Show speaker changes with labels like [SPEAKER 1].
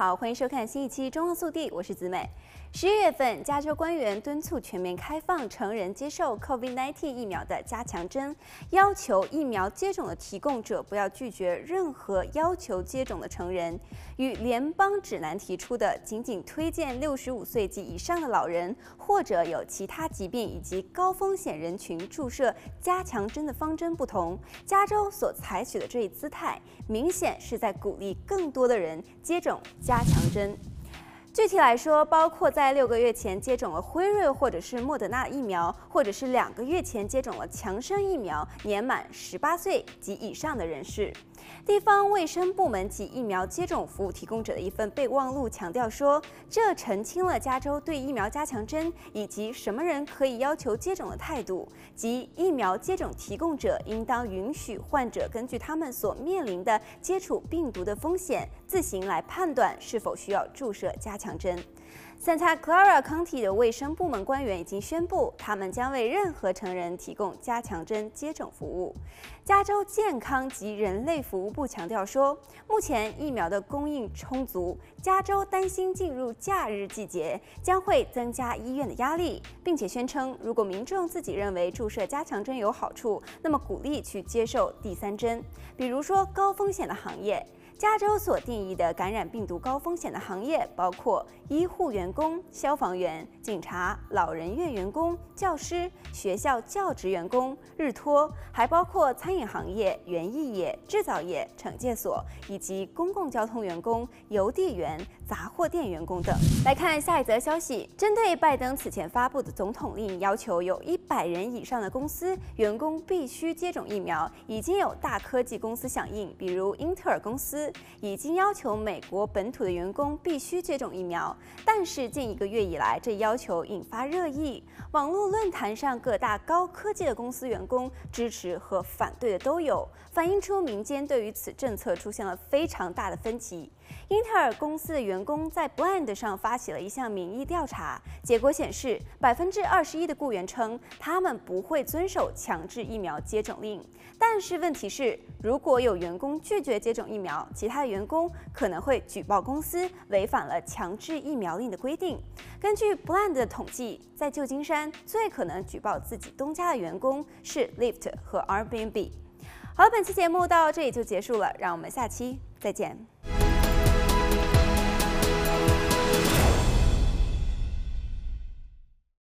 [SPEAKER 1] 好，欢迎收看新一期《中澳速递》，我是子美。十一月份，加州官员敦促全面开放成人接受 COVID-19 疫苗的加强针，要求疫苗接种的提供者不要拒绝任何要求接种的成人。与联邦指南提出的仅仅推荐六十五岁及以上的老人或者有其他疾病以及高风险人群注射加强针的方针不同，加州所采取的这一姿态，明显是在鼓励更多的人接种加强针。具体来说，包括在六个月前接种了辉瑞或者是莫德纳疫苗，或者是两个月前接种了强生疫苗，年满十八岁及以上的人士。地方卫生部门及疫苗接种服务提供者的一份备忘录强调说，这澄清了加州对疫苗加强针以及什么人可以要求接种的态度，即疫苗接种提供者应当允许患者根据他们所面临的接触病毒的风险，自行来判断是否需要注射加强针。Santa Clara County 的卫生部门官员已经宣布，他们将为任何成人提供加强针接种服务。加州健康及人类服务部强调说，目前疫苗的供应充足，加州担心进入假日季节将会增加医院的压力，并且宣称，如果民众自己认为注射加强针有好处，那么鼓励去接受第三针，比如说高风险的行业。加州所定义的感染病毒高风险的行业包括医护员工、消防员、警察、老人院员工、教师、学校教职员工、日托，还包括餐饮行业、园艺业、制造业、惩戒所以及公共交通员工、邮递员、杂货店员工等。来看下一则消息，针对拜登此前发布的总统令，要求有一百人以上的公司员工必须接种疫苗，已经有大科技公司响应，比如英特尔公司。已经要求美国本土的员工必须接种疫苗，但是近一个月以来，这要求引发热议。网络论坛上，各大高科技的公司员工支持和反对的都有，反映出民间对于此政策出现了非常大的分歧。英特尔公司的员工在 Blind 上发起了一项民意调查，结果显示，百分之二十一的雇员称他们不会遵守强制疫苗接种令。但是问题是，如果有员工拒绝接种疫苗，其他的员工可能会举报公司违反了强制疫苗令的规定。根据 Blind 的统计，在旧金山最可能举报自己东家的员工是 Lyft 和 Airbnb。好了，本期节目到这里就结束了，让我们下期再见。